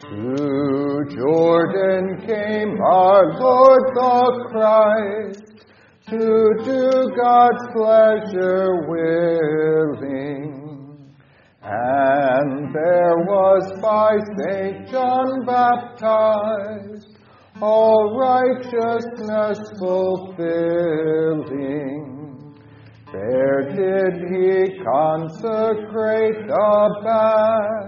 To Jordan came our Lord the Christ to do God's pleasure willing. And there was by St. John baptized all righteousness fulfilling. There did he consecrate the bath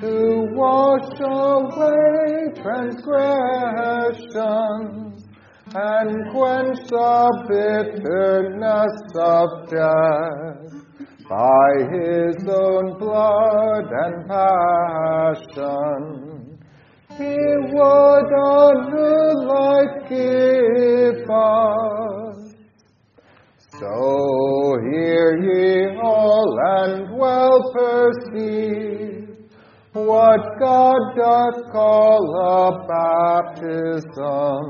to wash away transgressions and quench the bitterness of death by his own blood and passion. He would new life give us. So hear ye all and well perceive what God doth call a baptism,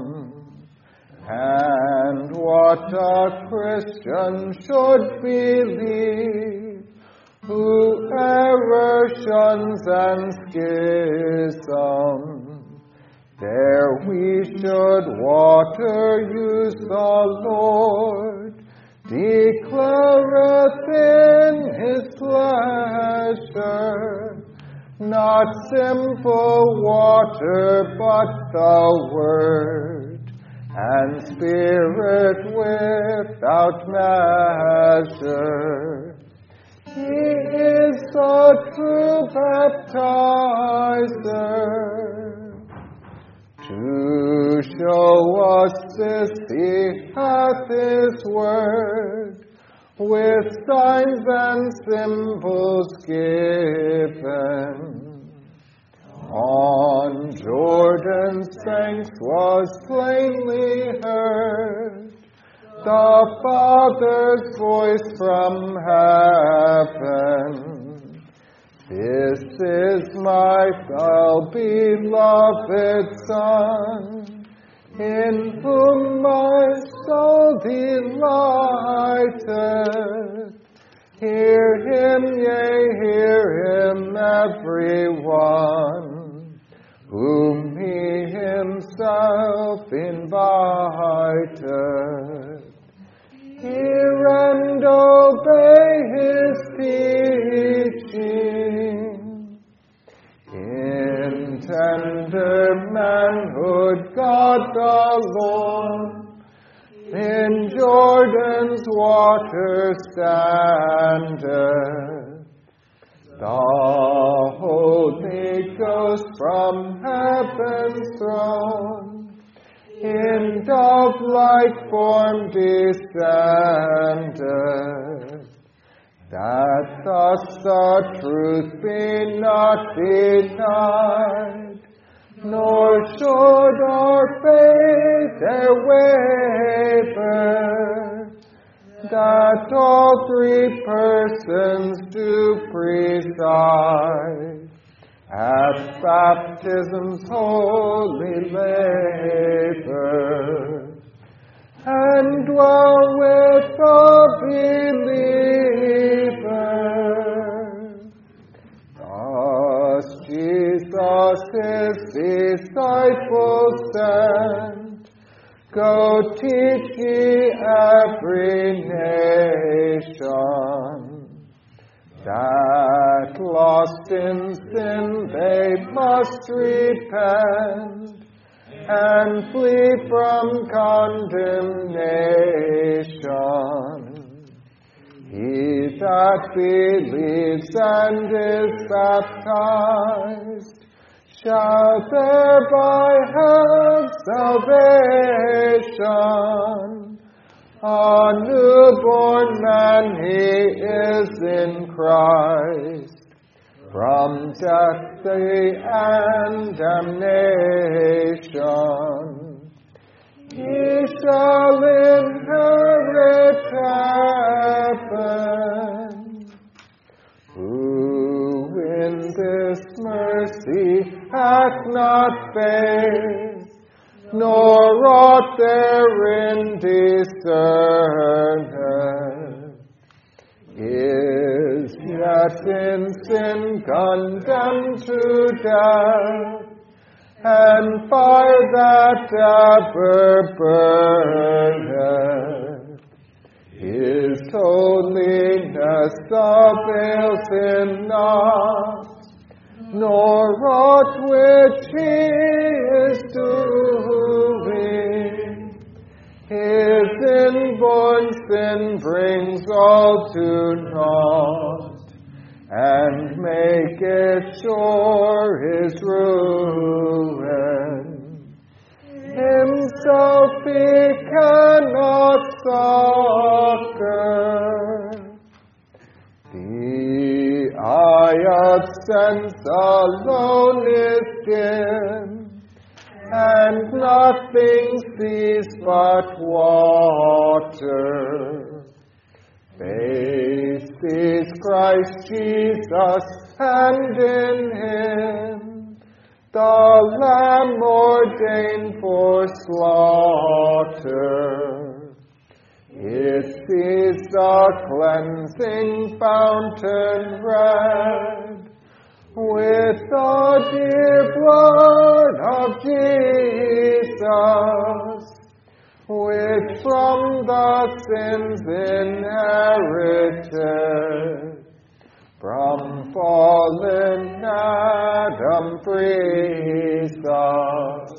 and what a Christian should believe, who shuns and schism. There we should water use the Lord, declareth in his pleasure, not simple water, but the word, and spirit without measure. He is the true baptizer. To show us this he hath his word, with signs and symbols given. On Jordan's banks was plainly heard the Father's voice from heaven. This is my well beloved Son, in whom my soul delighteth. Hear him, yea, hear him, everyone, whom he himself invited. Hear and obey his teaching. Tender manhood, God the Lord, in Jordan's water standeth. The Holy Ghost from heaven's throne. In dove-like form descended, that thus the truth be not denied, nor should our faith waver, that all three persons do preside at baptism's holy labor, and dwell with the believer. Jesus his disciples sent, Go teach ye every nation that lost in sin they must repent and flee from condemnation. He that believes and is baptized shall thereby have salvation. A newborn man he is in Christ, from death and damnation. He shall inherit heaven. Who in this mercy hath not faith, nor aught therein discerneth, is yet in sin condemned to death, and fire that ever burneth. His holiness avails him not, nor aught which he is doing. His inborn sin brings all to naught, and make it sure his ruin. Himself he cannot succor. The eye of sense alone is dim, and nothing sees but water. Faith sees Christ Jesus, and in him the Lamb ordained for slaughter. It sees the cleansing fountain red with the dear blood of Jesus, which from the sins inherited from fallen Adam frees us,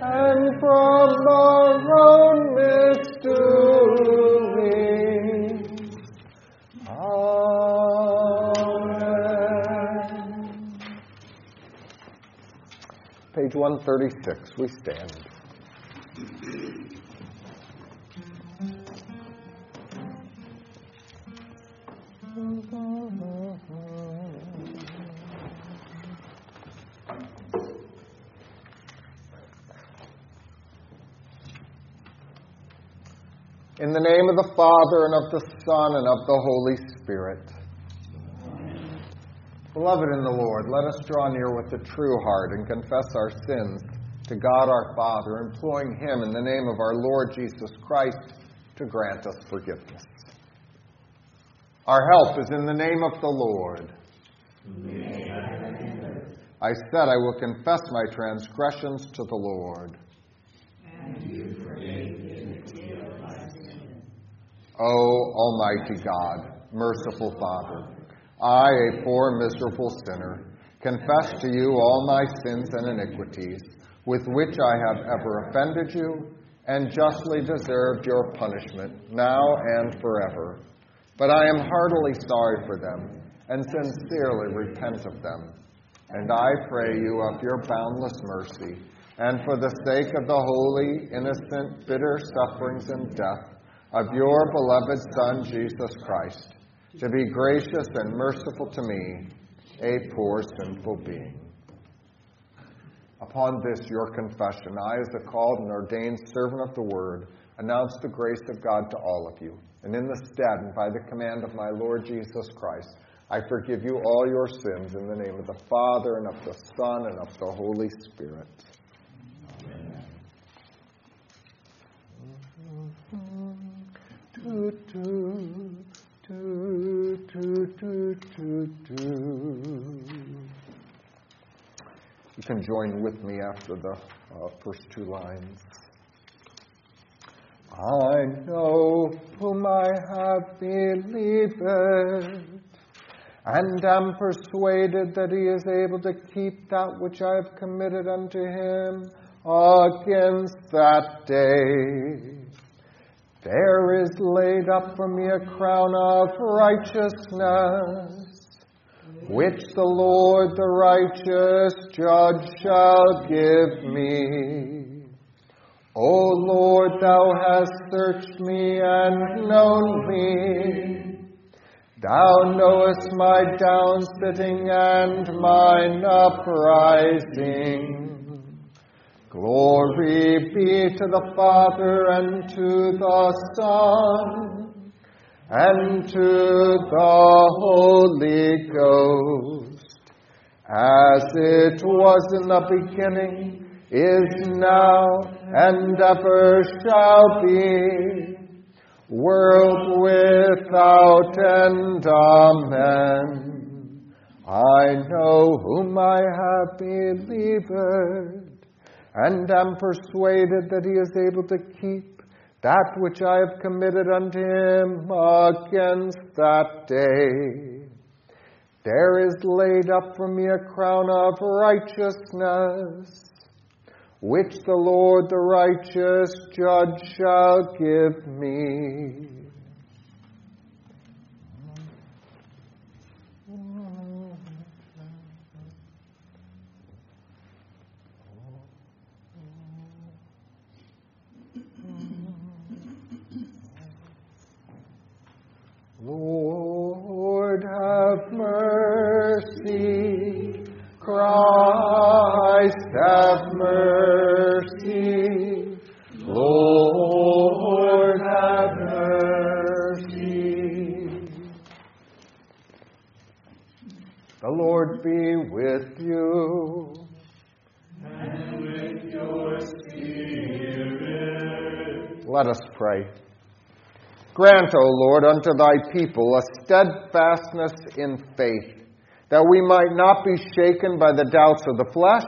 and from our own misdoings. Amen. Page 136, we stand. In the name of the Father, and of the Son, and of the Holy Spirit. Beloved in the Lord, let us draw near with a true heart and confess our sins to God our Father, imploring Him in the name of our Lord Jesus Christ to grant us forgiveness. Our help is in the name of the Lord. I said, I will confess my transgressions to the Lord. O Almighty God, merciful Father, I, a poor, miserable sinner, confess to you all my sins and iniquities with which I have ever offended you and justly deserved your punishment, now and forever. But I am heartily sorry for them and sincerely repent of them. And I pray you of your boundless mercy, and for the sake of the holy, innocent, bitter sufferings and death of your beloved Son, Jesus Christ, to be gracious and merciful to me, a poor sinful being. Upon this, your confession, I, as a called and ordained servant of the word, announce the grace of God to all of you. And in the stead and by the command of my Lord Jesus Christ, I forgive you all your sins in the name of the Father, and of the Son, and of the Holy Spirit. Do, do, do, do, do, do. You can join with me after the uh, first two lines. I know whom I have believed, and am persuaded that he is able to keep that which I have committed unto him against that day. There is laid up for me a crown of righteousness, which the Lord the righteous judge shall give me. O Lord, thou hast searched me and known me. Thou knowest my down sitting and mine uprising. Glory be to the Father and to the Son and to the Holy Ghost, as it was in the beginning, is now, and ever shall be, world without end. Amen. I know whom I have believed, and am persuaded that he is able to keep that which I have committed unto him against that day. There is laid up for me a crown of righteousness which the Lord the righteous judge shall give me. Lord, have mercy. Christ, have mercy. Lord, have mercy. The Lord be with you. And with your spirit. Let us pray. Grant, O Lord, unto thy people a steadfastness in faith, that we might not be shaken by the doubts of the flesh,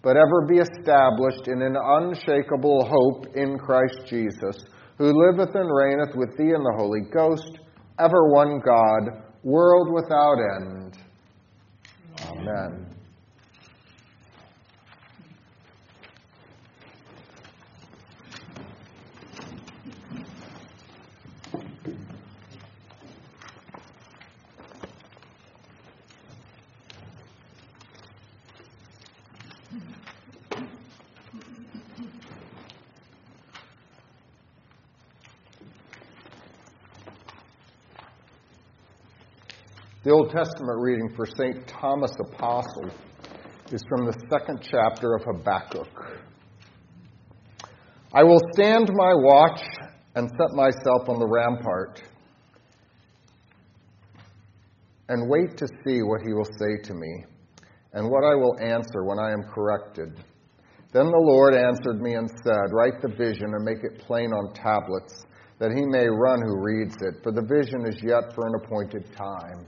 but ever be established in an unshakable hope in Christ Jesus, who liveth and reigneth with thee in the Holy Ghost, ever one God, world without end. Amen. Old Testament reading for St. Thomas Apostle is from the second chapter of Habakkuk. I will stand my watch and set myself on the rampart and wait to see what he will say to me and what I will answer when I am corrected. Then the Lord answered me and said, Write the vision and make it plain on tablets, that he may run who reads it, for the vision is yet for an appointed time.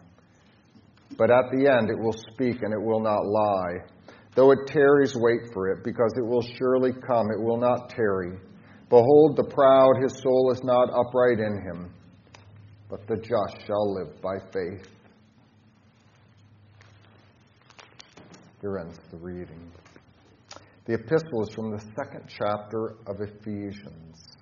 But at the end it will speak and it will not lie. Though it tarries, wait for it, because it will surely come. It will not tarry. Behold, the proud, his soul is not upright in him, but the just shall live by faith. Here ends the reading. The epistle is from the second chapter of Ephesians.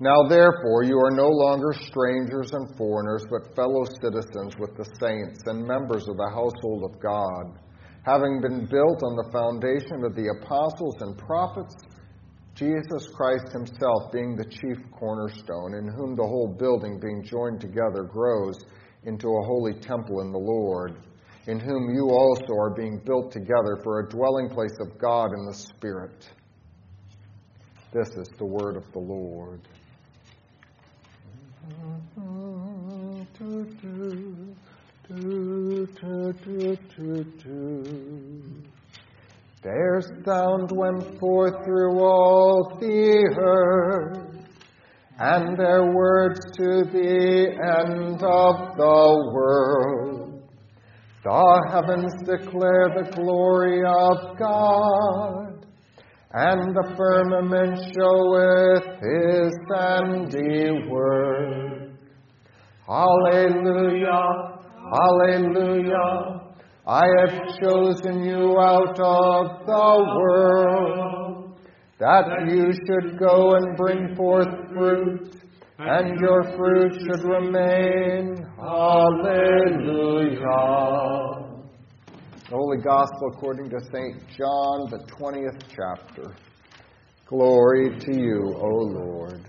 Now, therefore, you are no longer strangers and foreigners, but fellow citizens with the saints and members of the household of God, having been built on the foundation of the apostles and prophets, Jesus Christ himself being the chief cornerstone, in whom the whole building, being joined together, grows into a holy temple in the Lord, in whom you also are being built together for a dwelling place of God in the Spirit. This is the word of the Lord. Their sound went forth through all the earth, and their words to the end of the world. The heavens declare the glory of God and the firmament showeth his handiwork. Hallelujah, hallelujah. I have chosen you out of the world, that you should go and bring forth fruit, and your fruit should remain. Hallelujah. The Holy Gospel according to St. John, the 20th chapter. Glory to you, O Lord.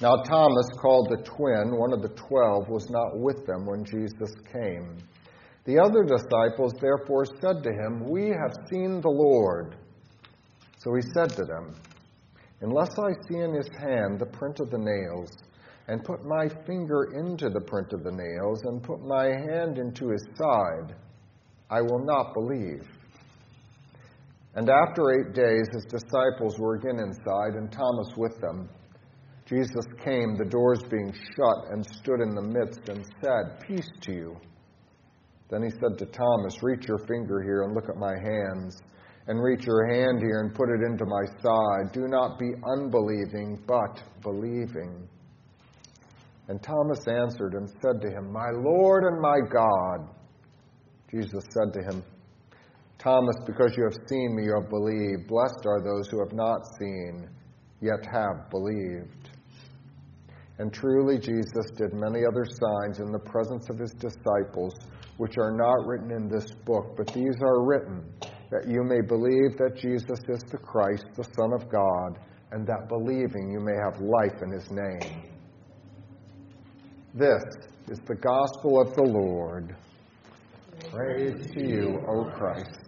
Now, Thomas, called the twin, one of the twelve, was not with them when Jesus came. The other disciples therefore said to him, We have seen the Lord. So he said to them, Unless I see in his hand the print of the nails, and put my finger into the print of the nails, and put my hand into his side, I will not believe. And after eight days, his disciples were again inside, and Thomas with them. Jesus came, the doors being shut, and stood in the midst and said, Peace to you. Then he said to Thomas, Reach your finger here and look at my hands, and reach your hand here and put it into my side. Do not be unbelieving, but believing. And Thomas answered and said to him, My Lord and my God. Jesus said to him, Thomas, because you have seen me, you have believed. Blessed are those who have not seen, yet have believed. And truly, Jesus did many other signs in the presence of his disciples, which are not written in this book, but these are written that you may believe that Jesus is the Christ, the Son of God, and that believing you may have life in his name. This is the gospel of the Lord. Praise to you, O Christ.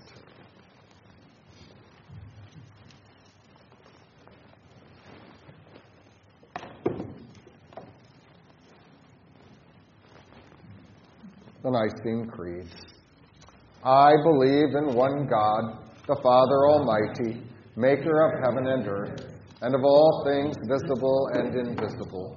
The Nicene Creed. I believe in one God, the Father Almighty, maker of heaven and earth, and of all things visible and invisible,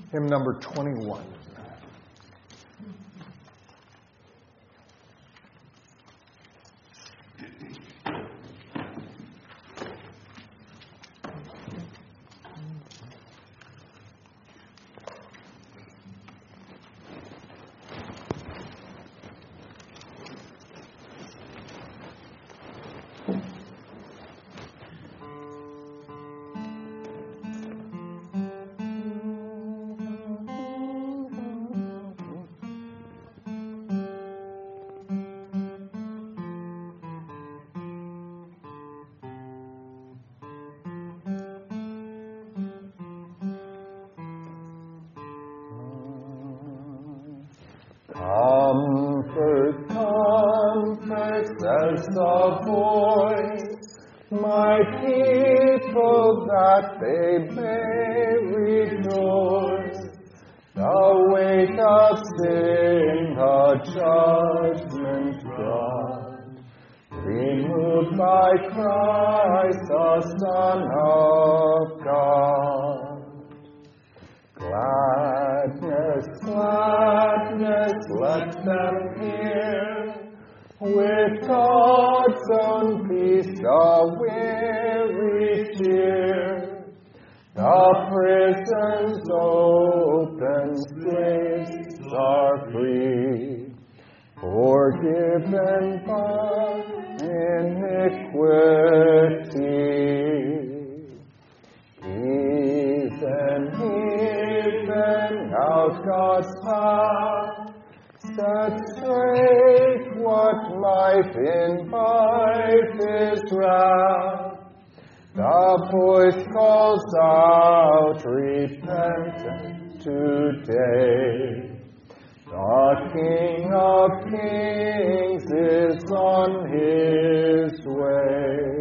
Hymn number 21. With God's own peace, the weary cheer. The prisons open, slaves are free. Forgiven by iniquity. Even, even out God's path, set straight what life invites is wrapped? The voice calls out, repentance today. The King of Kings is on his way.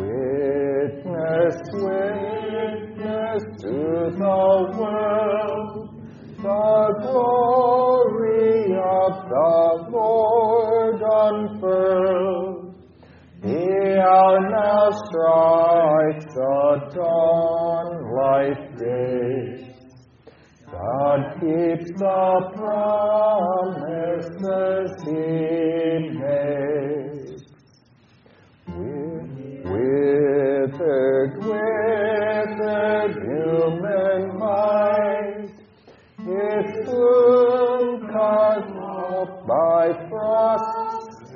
Witness, witness to the world, the glory doth the Lord they are now strikes the dawn like day. God keeps the promises he made.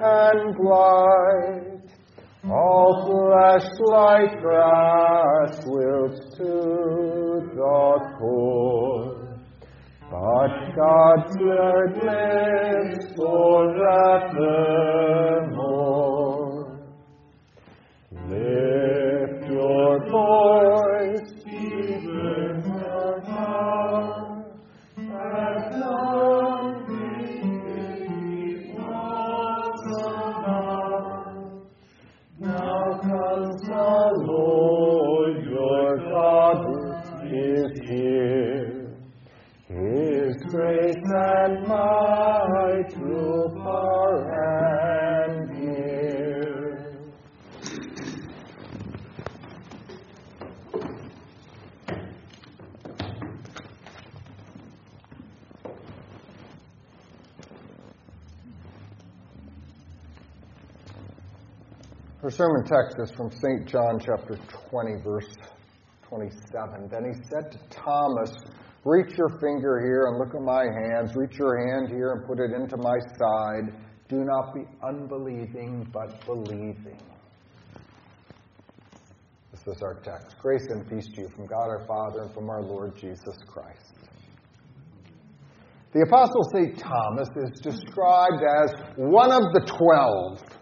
And blight. All flesh like grass wilts to the core. But God's word lives forevermore. Sermon text is from St. John chapter 20, verse 27. Then he said to Thomas, Reach your finger here and look at my hands. Reach your hand here and put it into my side. Do not be unbelieving, but believing. This is our text. Grace and peace to you from God our Father and from our Lord Jesus Christ. The Apostle St. Thomas is described as one of the twelve.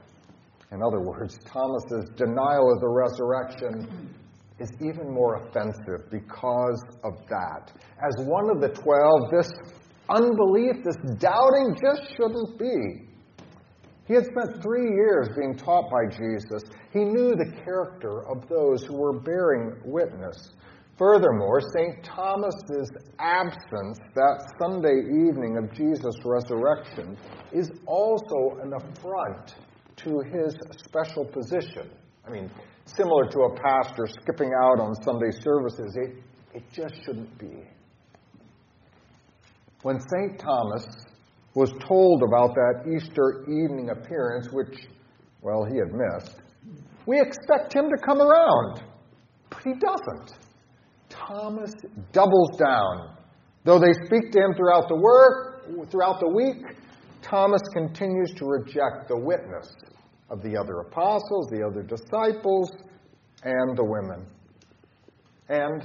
In other words, Thomas's denial of the resurrection is even more offensive because of that. As one of the twelve, this unbelief, this doubting just shouldn't be. He had spent three years being taught by Jesus. He knew the character of those who were bearing witness. Furthermore, St. Thomas's absence that Sunday evening of Jesus' resurrection is also an affront to his special position. I mean, similar to a pastor skipping out on Sunday services, it, it just shouldn't be. When St. Thomas was told about that Easter evening appearance, which, well, he had missed, we expect him to come around, but he doesn't. Thomas doubles down. Though they speak to him throughout the work, throughout the week, Thomas continues to reject the witness of the other apostles, the other disciples, and the women. And,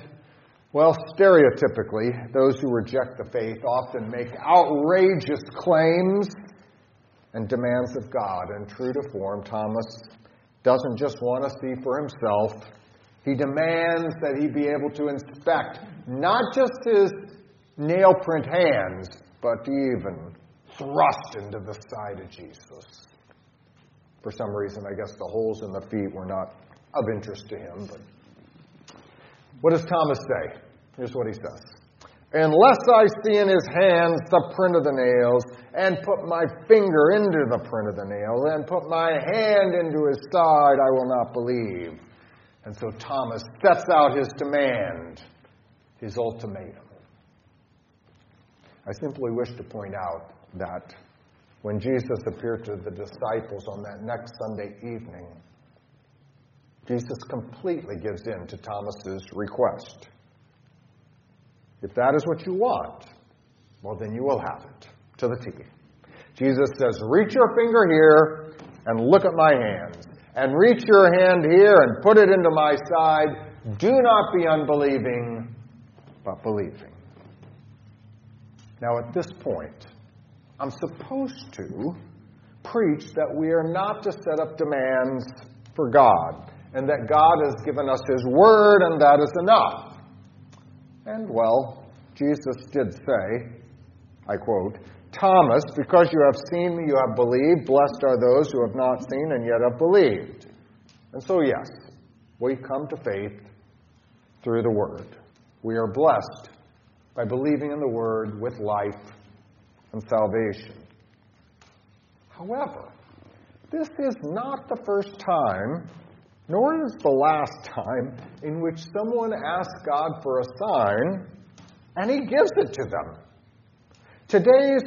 well, stereotypically, those who reject the faith often make outrageous claims and demands of God. And true to form, Thomas doesn't just want to see for himself, he demands that he be able to inspect not just his nail print hands, but even thrust into the side of Jesus. For some reason, I guess the holes in the feet were not of interest to him. But what does Thomas say? Here's what he says Unless I see in his hands the print of the nails, and put my finger into the print of the nail, and put my hand into his side, I will not believe. And so Thomas sets out his demand, his ultimatum. I simply wish to point out that when Jesus appeared to the disciples on that next Sunday evening, Jesus completely gives in to Thomas's request. If that is what you want, well, then you will have it to the T. Jesus says, Reach your finger here and look at my hands, and reach your hand here and put it into my side. Do not be unbelieving, but believing. Now, at this point, I'm supposed to preach that we are not to set up demands for God, and that God has given us His Word, and that is enough. And, well, Jesus did say, I quote, Thomas, because you have seen me, you have believed. Blessed are those who have not seen and yet have believed. And so, yes, we come to faith through the Word. We are blessed by believing in the Word with life and salvation. However, this is not the first time nor is the last time in which someone asks God for a sign and he gives it to them. Today's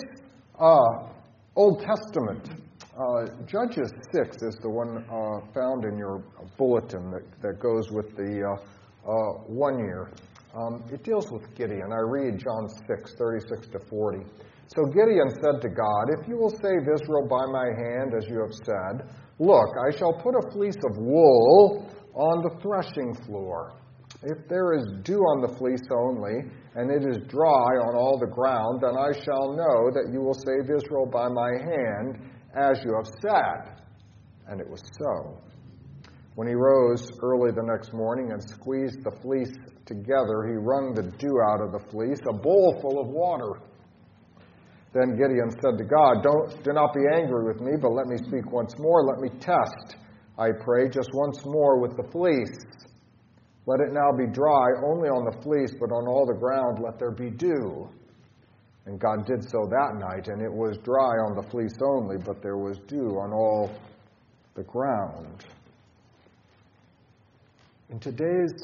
uh, Old Testament, uh, Judges 6 is the one uh, found in your bulletin that, that goes with the uh, uh, one year. Um, it deals with Gideon. I read John 6, 36 to 40. So Gideon said to God, If you will save Israel by my hand, as you have said, look, I shall put a fleece of wool on the threshing floor. If there is dew on the fleece only, and it is dry on all the ground, then I shall know that you will save Israel by my hand, as you have said. And it was so. When he rose early the next morning and squeezed the fleece together, he wrung the dew out of the fleece, a bowl full of water. Then Gideon said to God, Don't, Do not be angry with me, but let me speak once more. Let me test, I pray, just once more with the fleece. Let it now be dry only on the fleece, but on all the ground let there be dew. And God did so that night, and it was dry on the fleece only, but there was dew on all the ground. In today's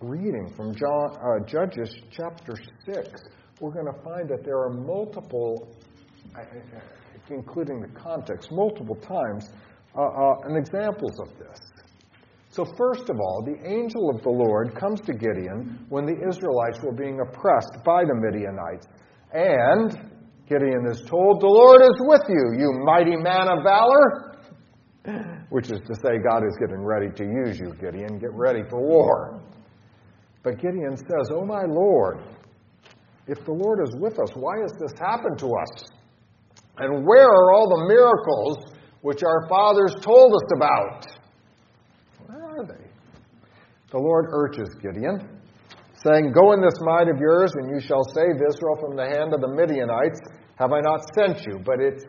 reading from John, uh, Judges chapter 6, we're going to find that there are multiple, including the context, multiple times, uh, uh, and examples of this. So, first of all, the angel of the Lord comes to Gideon when the Israelites were being oppressed by the Midianites. And Gideon is told, The Lord is with you, you mighty man of valor. Which is to say, God is getting ready to use you, Gideon. Get ready for war. But Gideon says, Oh, my Lord, if the Lord is with us, why has this happened to us? And where are all the miracles which our fathers told us about? Where are they? The Lord urges Gideon, saying, Go in this might of yours, and you shall save Israel from the hand of the Midianites. Have I not sent you? But it's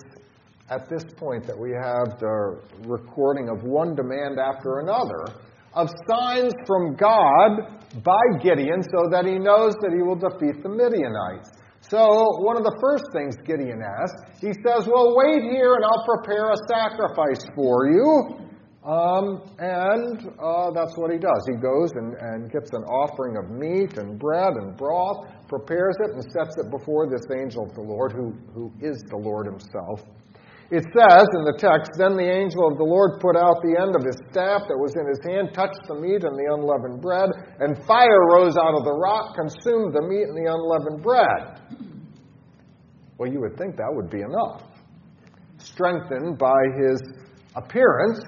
at this point that we have the recording of one demand after another of signs from God by Gideon so that he knows that he will defeat the Midianites. So, one of the first things Gideon asks, he says, Well, wait here and I'll prepare a sacrifice for you. Um, and uh, that's what he does. He goes and, and gets an offering of meat and bread and broth, prepares it, and sets it before this angel of the Lord, who, who is the Lord himself. It says in the text, Then the angel of the Lord put out the end of his staff that was in his hand, touched the meat and the unleavened bread, and fire rose out of the rock, consumed the meat and the unleavened bread. Well, you would think that would be enough. Strengthened by his appearance,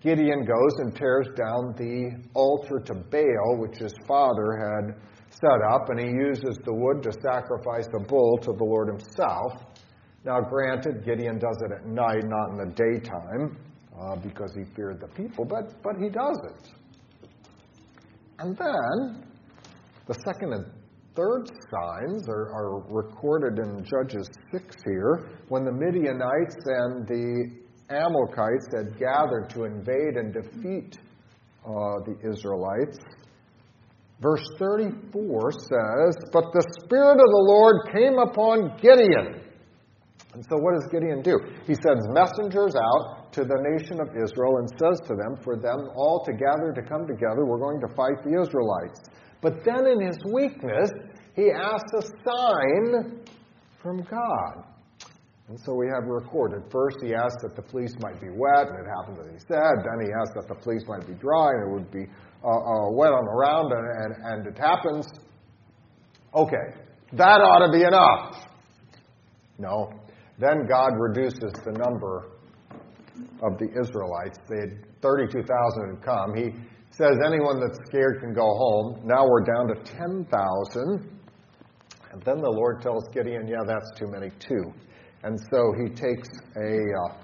Gideon goes and tears down the altar to Baal, which his father had set up, and he uses the wood to sacrifice a bull to the Lord himself. Now, granted, Gideon does it at night, not in the daytime, uh, because he feared the people, but, but he does it. And then, the second and third signs are, are recorded in Judges 6 here, when the Midianites and the Amalekites had gathered to invade and defeat uh, the Israelites. Verse 34 says, But the Spirit of the Lord came upon Gideon and so, what does Gideon do? He sends messengers out to the nation of Israel and says to them, For them all to gather to come together, we're going to fight the Israelites. But then, in his weakness, he asks a sign from God. And so we have recorded. First, he asked that the fleece might be wet, and it happened as he said. Then he asked that the fleece might be dry, and it would be uh, uh, wet on the ground, and, and, and it happens. Okay, that ought to be enough. No, then God reduces the number of the Israelites. They had 32,000 had come. He says anyone that's scared can go home. Now we're down to 10,000. And then the Lord tells Gideon, yeah, that's too many too. And so he takes a uh,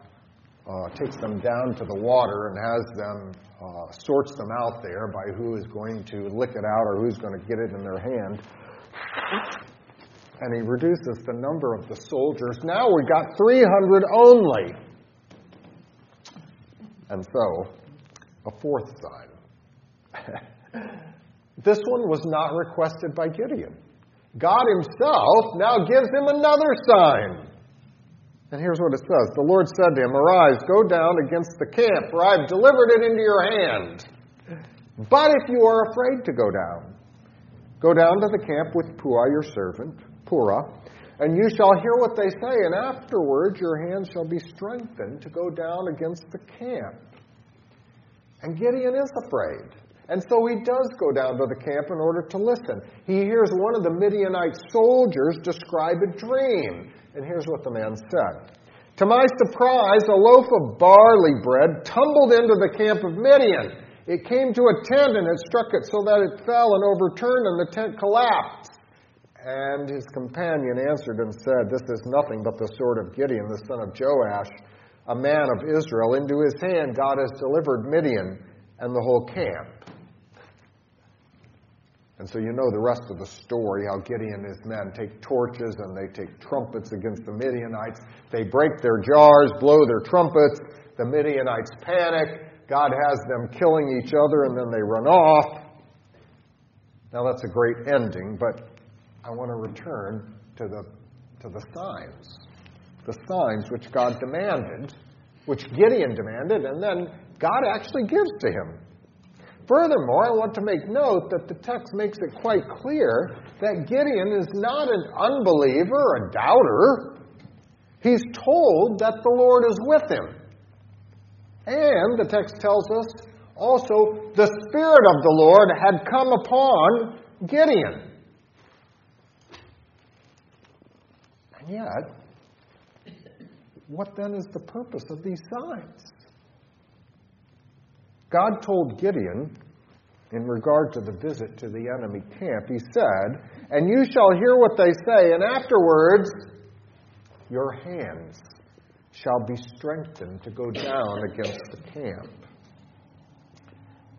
uh, takes them down to the water and has them uh, sorts them out there by who is going to lick it out or who's going to get it in their hand and he reduces the number of the soldiers. Now we got 300 only. And so, a fourth sign. this one was not requested by Gideon. God himself now gives him another sign. And here's what it says The Lord said to him, Arise, go down against the camp, for I have delivered it into your hand. But if you are afraid to go down, go down to the camp with Purah your servant, Purah, and you shall hear what they say, and afterwards your hands shall be strengthened to go down against the camp. And Gideon is afraid. And so he does go down to the camp in order to listen. He hears one of the Midianite soldiers describe a dream. And here's what the man said To my surprise, a loaf of barley bread tumbled into the camp of Midian. It came to a tent and it struck it so that it fell and overturned, and the tent collapsed. And his companion answered and said, This is nothing but the sword of Gideon, the son of Joash, a man of Israel. Into his hand God has delivered Midian and the whole camp. And so you know the rest of the story how Gideon and his men take torches and they take trumpets against the Midianites. They break their jars, blow their trumpets. The Midianites panic. God has them killing each other and then they run off. Now that's a great ending, but I want to return to the, to the signs. The signs which God demanded, which Gideon demanded, and then God actually gives to him. Furthermore, I want to make note that the text makes it quite clear that Gideon is not an unbeliever, a doubter. He's told that the Lord is with him. And the text tells us also the Spirit of the Lord had come upon Gideon. And yet, what then is the purpose of these signs? God told Gideon, in regard to the visit to the enemy camp, He said, And you shall hear what they say, and afterwards your hands shall be strengthened to go down against the camp.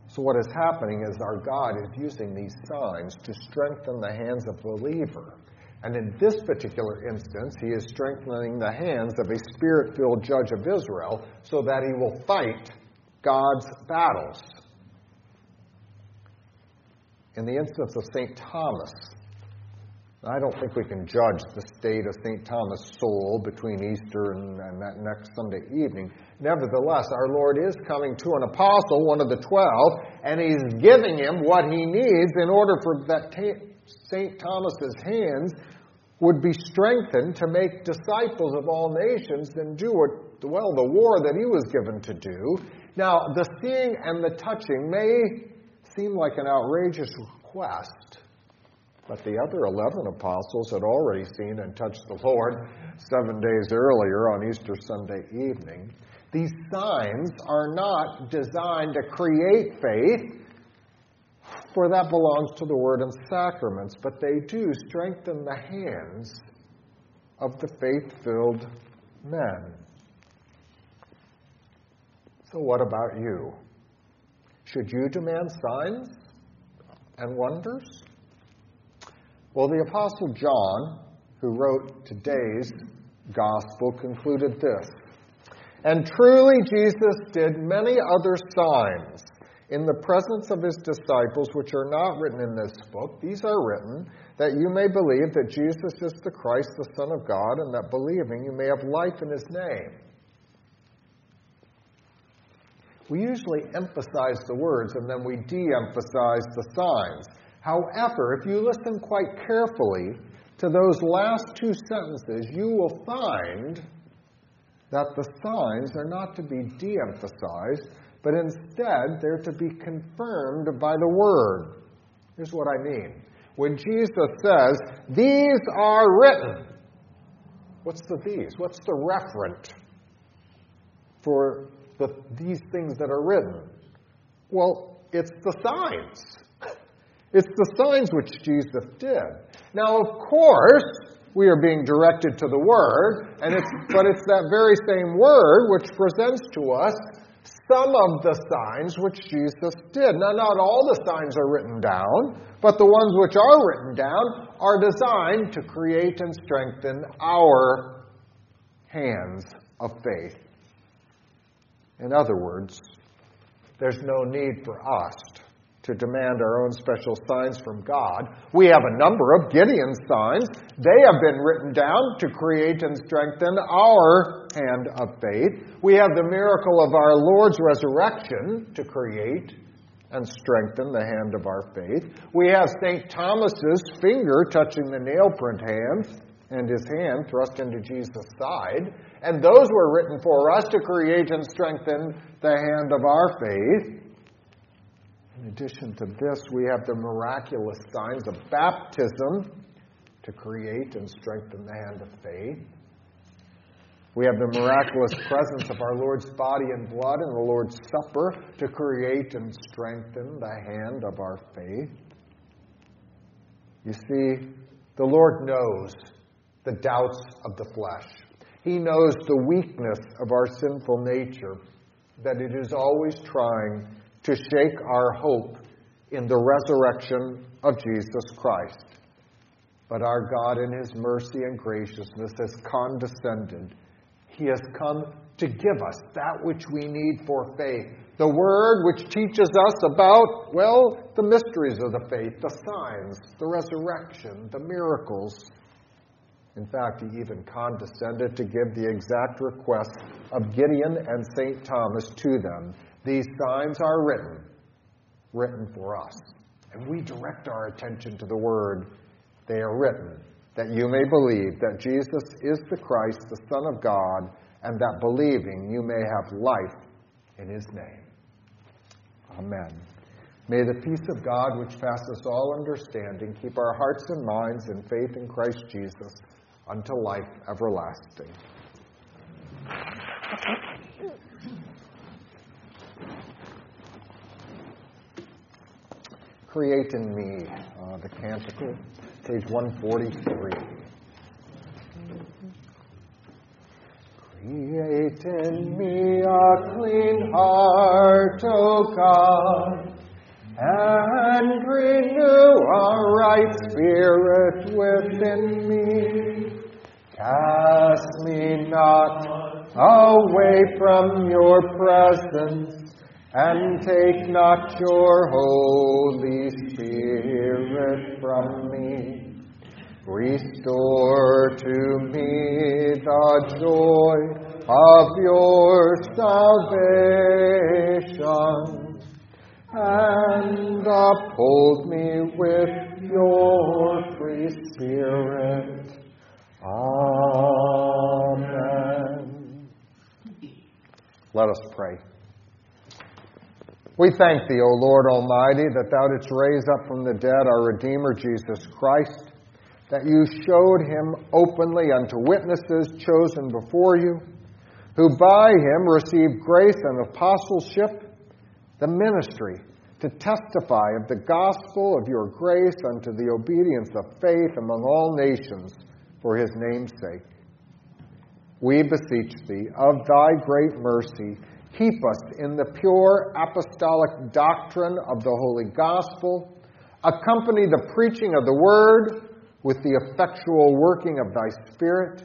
So, what is happening is our God is using these signs to strengthen the hands of believer. And in this particular instance, he is strengthening the hands of a spirit filled judge of Israel so that he will fight God's battles. In the instance of St. Thomas, I don't think we can judge the state of St. Thomas' soul between Easter and, and, that next Sunday evening. Nevertheless, our Lord is coming to an apostle, one of the twelve, and he's giving him what he needs in order for that St. Thomas's hands would be strengthened to make disciples of all nations and do what, well, the war that he was given to do. Now, the seeing and the touching may seem like an outrageous request, but the other 11 apostles had already seen and touched the Lord seven days earlier on Easter Sunday evening. These signs are not designed to create faith, for that belongs to the Word and sacraments, but they do strengthen the hands of the faith filled men. So, what about you? Should you demand signs and wonders? Well, the Apostle John, who wrote today's gospel, concluded this And truly, Jesus did many other signs in the presence of his disciples, which are not written in this book. These are written that you may believe that Jesus is the Christ, the Son of God, and that believing you may have life in his name. We usually emphasize the words and then we de emphasize the signs. However, if you listen quite carefully to those last two sentences, you will find that the signs are not to be de emphasized, but instead they're to be confirmed by the Word. Here's what I mean. When Jesus says, These are written, what's the these? What's the referent for the, these things that are written? Well, it's the signs. It's the signs which Jesus did. Now, of course, we are being directed to the Word, and it's, but it's that very same Word which presents to us some of the signs which Jesus did. Now, not all the signs are written down, but the ones which are written down are designed to create and strengthen our hands of faith. In other words, there's no need for us to demand our own special signs from God. We have a number of Gideon signs. They have been written down to create and strengthen our hand of faith. We have the miracle of our Lord's resurrection to create and strengthen the hand of our faith. We have St. Thomas's finger touching the nail print hand and his hand thrust into Jesus' side. And those were written for us to create and strengthen the hand of our faith. In addition to this, we have the miraculous signs of baptism to create and strengthen the hand of faith. We have the miraculous presence of our Lord's body and blood in the Lord's Supper to create and strengthen the hand of our faith. You see, the Lord knows the doubts of the flesh. He knows the weakness of our sinful nature, that it is always trying to shake our hope in the resurrection of Jesus Christ. But our God, in His mercy and graciousness, has condescended. He has come to give us that which we need for faith. The Word which teaches us about, well, the mysteries of the faith, the signs, the resurrection, the miracles. In fact, he even condescended to give the exact request of Gideon and St. Thomas to them. These signs are written, written for us. And we direct our attention to the Word. They are written that you may believe that Jesus is the Christ, the Son of God, and that believing you may have life in His name. Amen. May the peace of God, which passes all understanding, keep our hearts and minds in faith in Christ Jesus unto life everlasting. Create in me, uh, the canticle, page 143. Create in me a clean heart, O God, and renew a right spirit within me. Cast me not away from your presence, and take not your Holy Spirit from me. Restore to me the joy of your salvation, and uphold me with your free spirit. Amen. Let us pray. We thank thee, O Lord Almighty, that thou didst raise up from the dead our Redeemer Jesus Christ, that you showed him openly unto witnesses chosen before you, who by him received grace and apostleship, the ministry to testify of the gospel of your grace unto the obedience of faith among all nations for his name's sake. We beseech thee, of thy great mercy, keep us in the pure apostolic doctrine of the holy gospel, accompany the preaching of the word with the effectual working of thy Spirit,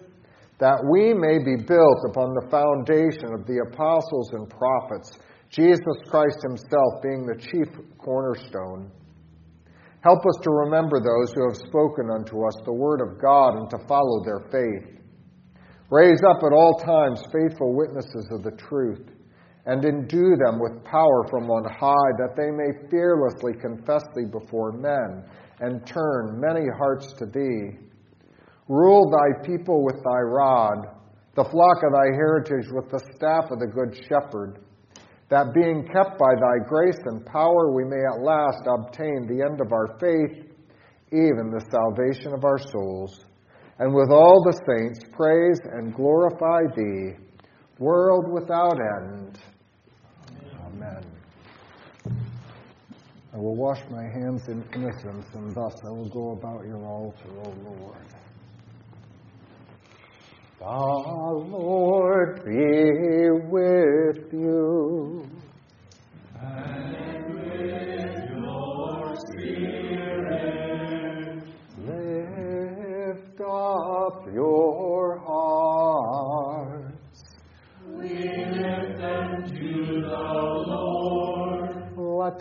that we may be built upon the foundation of the apostles and prophets, Jesus Christ himself being the chief cornerstone Help us to remember those who have spoken unto us the word of God and to follow their faith. Raise up at all times faithful witnesses of the truth, and endue them with power from on high, that they may fearlessly confess thee before men, and turn many hearts to thee. Rule thy people with thy rod, the flock of thy heritage with the staff of the good shepherd that being kept by thy grace and power, we may at last obtain the end of our faith, even the salvation of our souls. And with all the saints, praise and glorify thee, world without end. Amen. I will wash my hands in innocence, and thus I will go about your altar, O Lord. The Lord be with you.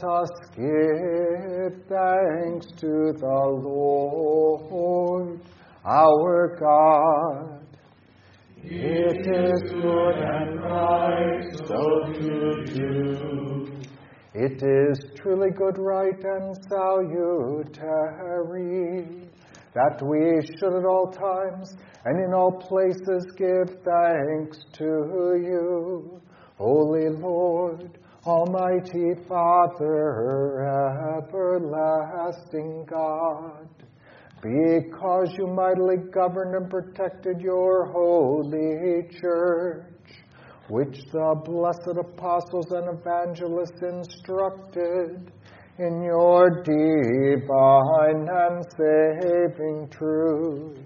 Us give thanks to the Lord our God. It is good and right so to do. It is truly good, right, and salutary that we should at all times and in all places give thanks to you, Holy Lord, Almighty Father, everlasting God. Because you mightily governed and protected your holy church which the blessed apostles and evangelists instructed in your divine and saving truth.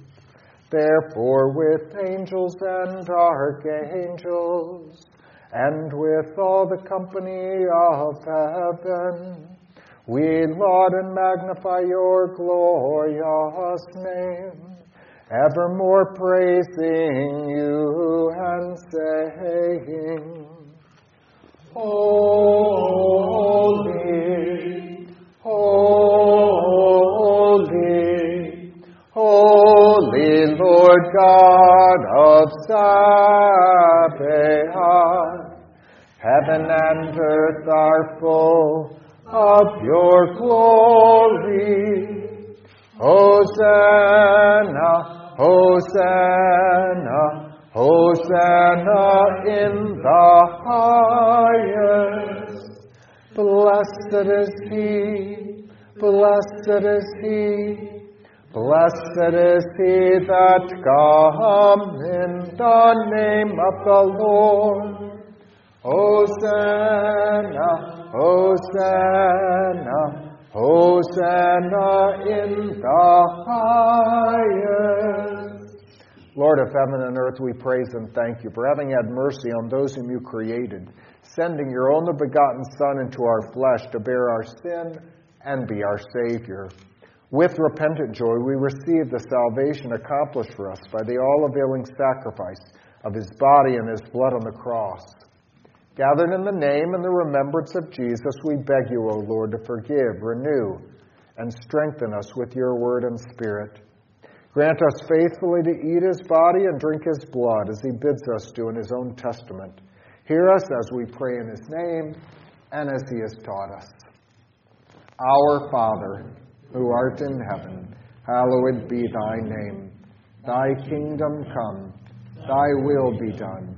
Therefore, with angels and archangels, and with all the company of heaven, we laud and magnify your glorious name. Evermore praising you and saying, Holy, holy, holy Lord God of Sabaoth, heaven and earth are full of your glory. Hosanna, Hosanna, Hosanna in the highest. Blessed is he, blessed is he, blessed is he that comes in the name of the Lord. Hosanna, Hosanna, Hosanna in the highest. Lord of heaven and earth, we praise and thank you for having had mercy on those whom you created, sending your only begotten Son into our flesh to bear our sin and be our Savior. With repentant joy, we receive the salvation accomplished for us by the all availing sacrifice of his body and his blood on the cross. Gathered in the name and the remembrance of Jesus, we beg you, O Lord, to forgive, renew, and strengthen us with your word and spirit. Grant us faithfully to eat his body and drink his blood as he bids us do in his own testament. Hear us as we pray in his name and as he has taught us. Our Father, who art in heaven, hallowed be thy name. Thy kingdom come, thy will be done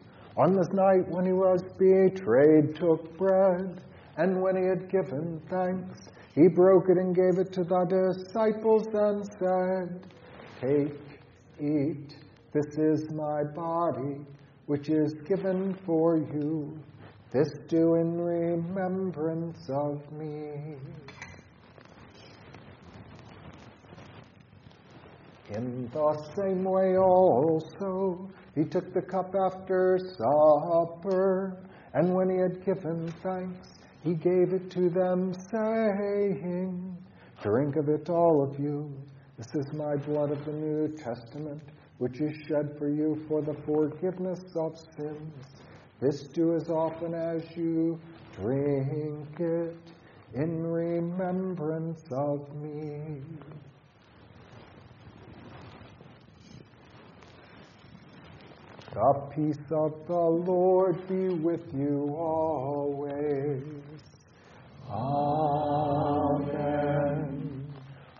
on this night when he was betrayed, took bread, and when he had given thanks, he broke it and gave it to the disciples and said, Take, eat, this is my body, which is given for you. This do in remembrance of me. In the same way also, he took the cup after supper, and when he had given thanks, he gave it to them, saying, Drink of it, all of you. This is my blood of the New Testament, which is shed for you for the forgiveness of sins. This do as often as you drink it in remembrance of me. The peace of the Lord be with you always. Amen.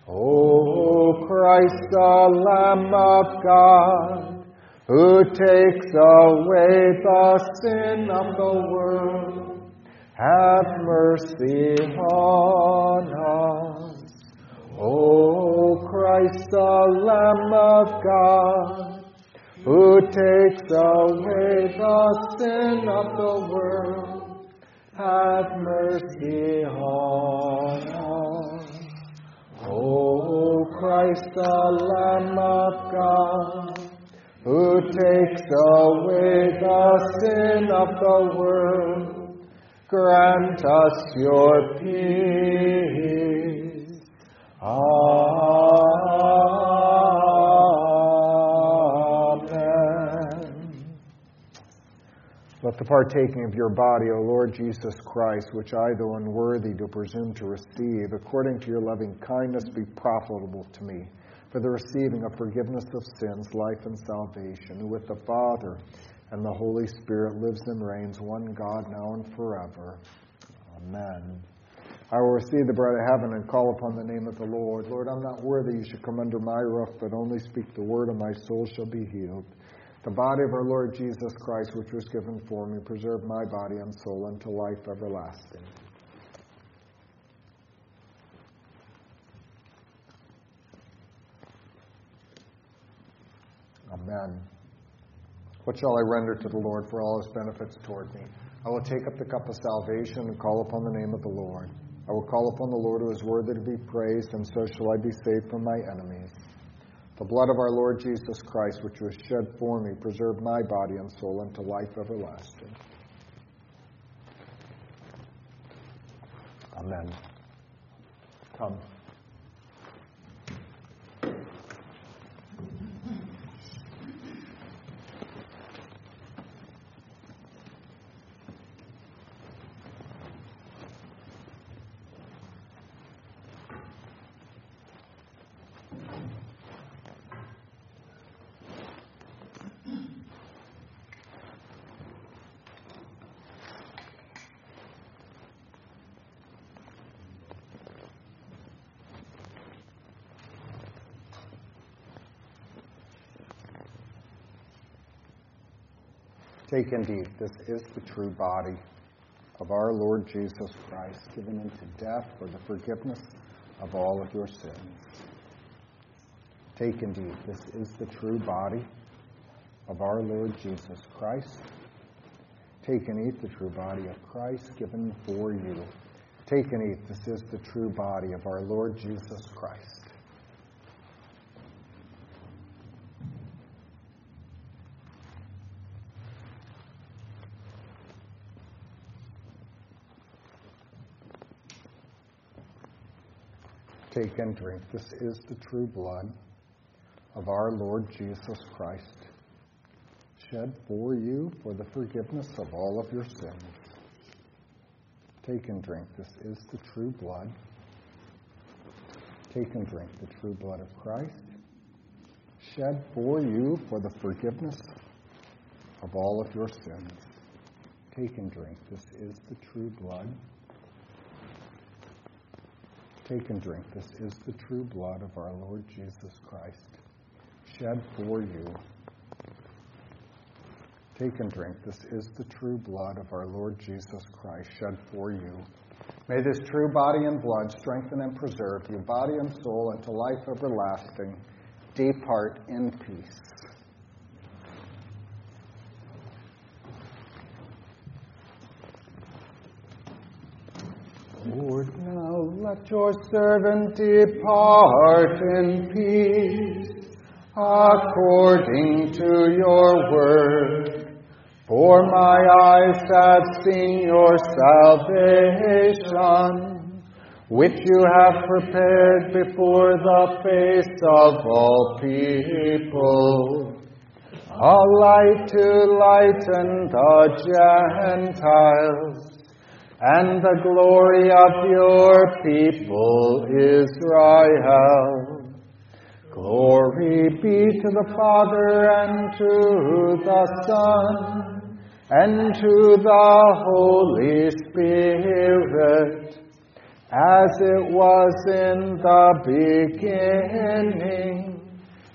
O Christ, the Lamb of God, who takes away the sin of the world, have mercy on us. O Christ, the Lamb of God, who takes away the sin of the world, have mercy on us. O Christ, the Lamb of God, who takes away the sin of the world, grant us your peace. Amen. Let the partaking of your body, O Lord Jesus Christ, which I, though unworthy do presume to receive, according to your loving kindness, be profitable to me for the receiving of forgiveness of sins, life, and salvation, who with the Father and the Holy Spirit lives and reigns, one God, now and forever. Amen. I will receive the bread of heaven and call upon the name of the Lord. Lord, I'm not worthy you should come under my roof, but only speak the word, and my soul shall be healed. The body of our Lord Jesus Christ, which was given for me, preserve my body and soul unto life everlasting. Amen. What shall I render to the Lord for all his benefits toward me? I will take up the cup of salvation and call upon the name of the Lord. I will call upon the Lord who is worthy to be praised, and so shall I be saved from my enemies. The blood of our Lord Jesus Christ, which was shed for me, preserve my body and soul unto life everlasting. Amen. Come. Take indeed, this is the true body of our Lord Jesus Christ, given into death for the forgiveness of all of your sins. Take indeed, this is the true body of our Lord Jesus Christ. Take and eat the true body of Christ given for you. Take and eat, this is the true body of our Lord Jesus Christ. Take and drink. This is the true blood of our Lord Jesus Christ, shed for you for the forgiveness of all of your sins. Take and drink. This is the true blood. Take and drink the true blood of Christ, shed for you for the forgiveness of all of your sins. Take and drink. This is the true blood. Take and drink. This is the true blood of our Lord Jesus Christ, shed for you. Take and drink. This is the true blood of our Lord Jesus Christ, shed for you. May this true body and blood strengthen and preserve you, body and soul, unto life everlasting. Depart in peace. Lord, let your servant depart in peace, according to your word. For my eyes have seen your salvation, which you have prepared before the face of all people. A light to lighten the Gentiles and the glory of your people Israel. Glory be to the Father and to the Son and to the Holy Spirit, as it was in the beginning,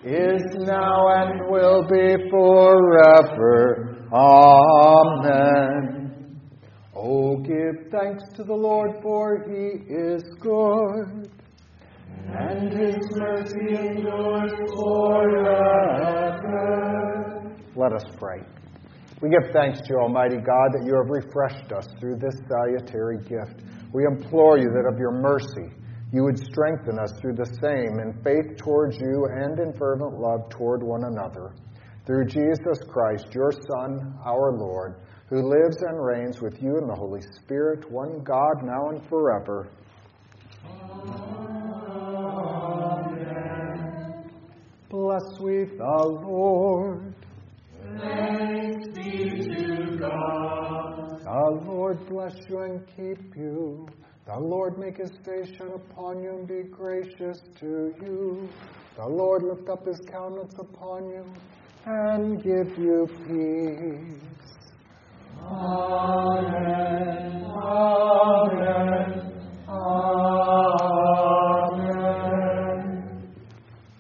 is now, and will be forever. Amen. Oh, give thanks to the Lord, for he is good, and his mercy endures forever. Let us pray. We give thanks to you, Almighty God, that you have refreshed us through this salutary gift. We implore you that of your mercy you would strengthen us through the same in faith towards you and in fervent love toward one another. Through Jesus Christ, your Son, our Lord, who lives and reigns with you in the Holy Spirit, one God, now and forever. Amen. Bless we the Lord. Thanks be to God. The Lord bless you and keep you. The Lord make his face shine upon you and be gracious to you. The Lord lift up his countenance upon you and give you peace. Amen, Amen, Amen.